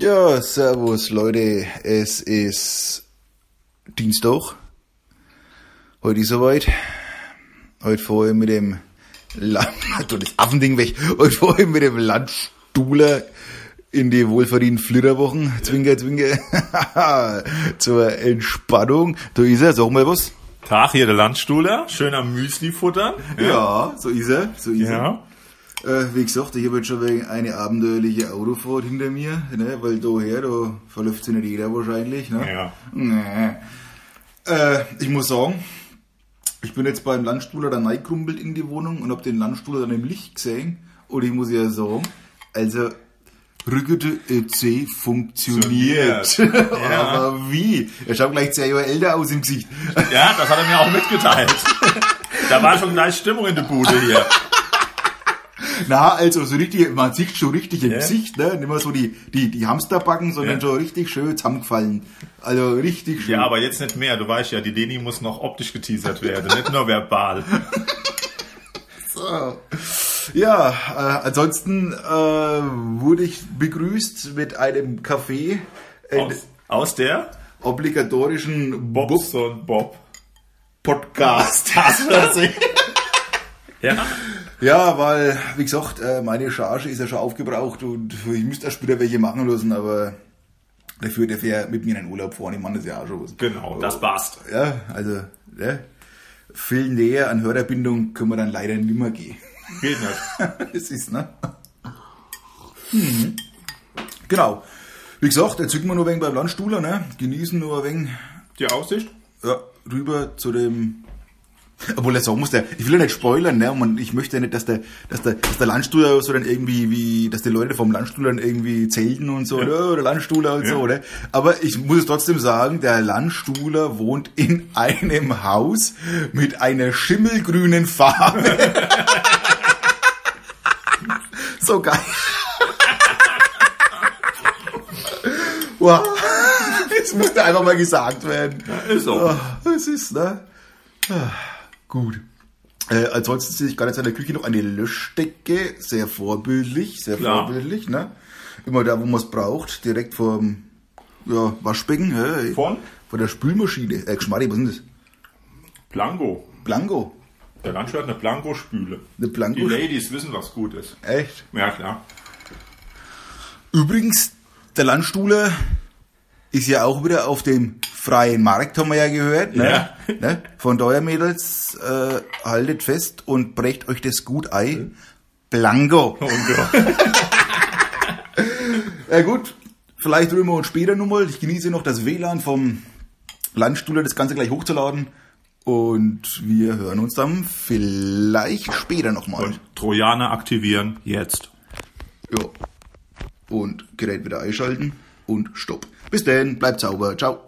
Ja, servus Leute, es ist Dienstag. Heute ist soweit. Heute vorher mit dem Land, du das Affending weg. Heute vorher mit dem Landstuhler in die wohlverdienten Flitterwochen. Zwinker, zwinker. Zur Entspannung. Da ist er, sag mal was. Tag hier, der Landstuhler. Schön am Müsli futtern. Ja, so ist er, so ist er. Ja. Äh, wie gesagt, ich habe jetzt schon eine abenteuerliche Autofahrt hinter mir, ne, weil daher, da verläuft sich nicht jeder wahrscheinlich. Ne? Ja. Nee. Äh, ich muss sagen, ich bin jetzt beim Landstuhler da reingekrumpelt in die Wohnung und habe den Landstuhler dann im Licht gesehen. Und ich muss ja sagen, also Rückete EC funktioniert. Ja. Aber wie? Er schaut gleich zwei Jahre älter aus im Gesicht. ja, das hat er mir auch mitgeteilt. da war schon gleich Stimmung in der Bude hier. Na, also so richtig, man sieht schon richtig im Ja. Gesicht, ne? Nicht mehr so die, die, die Hamsterbacken, sondern Ja. schon richtig schön zusammengefallen. Also richtig schön. Ja, aber jetzt nicht mehr. Du weißt ja, die Deni muss noch optisch geteasert werden, nicht nur verbal. So. Ja, äh, ansonsten äh, wurde ich begrüßt mit einem Kaffee, Aus, aus der obligatorischen Bobs und Bob. Podcast. Ja. Ja, weil, wie gesagt, äh, meine Charge ist ja schon aufgebraucht und ich müsste erst wieder welche machen lassen, aber dafür darf er mit mir in den Urlaub fahren, ich meine das ja auch schon was. Genau, das passt. Ja, also, ja, viel näher an Hörerbindung können wir dann leider nimmer gehen. Geht nicht. Es ist, ne? Mhm. Genau. Wie gesagt, jetzt sind wir nur wenig beim Landstuhler, ne? Genießen nur wenig, Die Aussicht? ja, rüber zu dem. Obwohl er sagen muss, der, ich will ja nicht spoilern, ne? Und ich möchte ja nicht, dass der, dass der, dass der Landstuhler so dann irgendwie, wie, dass die Leute vom Landstuhler dann irgendwie zelten und so, Ja. oder? Oder Landstuhler und Ja. so, oder? Aber ich muss es trotzdem sagen, der Landstuhler wohnt in einem Haus mit einer schimmelgrünen Farbe. so geil. wow. Das musste einfach mal gesagt werden. Ist so. Ah, Es ist, ne? Gut. Äh, ansonsten sehe ich gerade jetzt in der Küche noch eine Löschdecke. Sehr vorbildlich, sehr Klar. vorbildlich, ne? Immer da, wo man es braucht, direkt vorm ja, Waschbecken. Hä? Von? Von der Spülmaschine. Äh, Geschmarri, was ist das? Blanco. Blanco. Der Landstuhl hat eine Blanco-Spüle. Eine Blanco. Die Ladies wissen, was gut ist. Echt? Ja, klar. Übrigens, der Landstuhler ist ja auch wieder auf dem freien Markt, haben wir ja gehört. Ne? Ja. Ne? Von daher, Mädels, äh, haltet fest und brecht euch das gut ein. Blanco. Ja. Ja gut, vielleicht rühren wir uns später nochmal. Ich genieße noch das WLAN vom Landstuhler, das Ganze gleich hochzuladen. Und wir hören uns dann vielleicht später nochmal. Und Trojaner aktivieren jetzt. Ja. Und Gerät wieder einschalten und stopp. Bis dann, bleibt sauber. Ciao.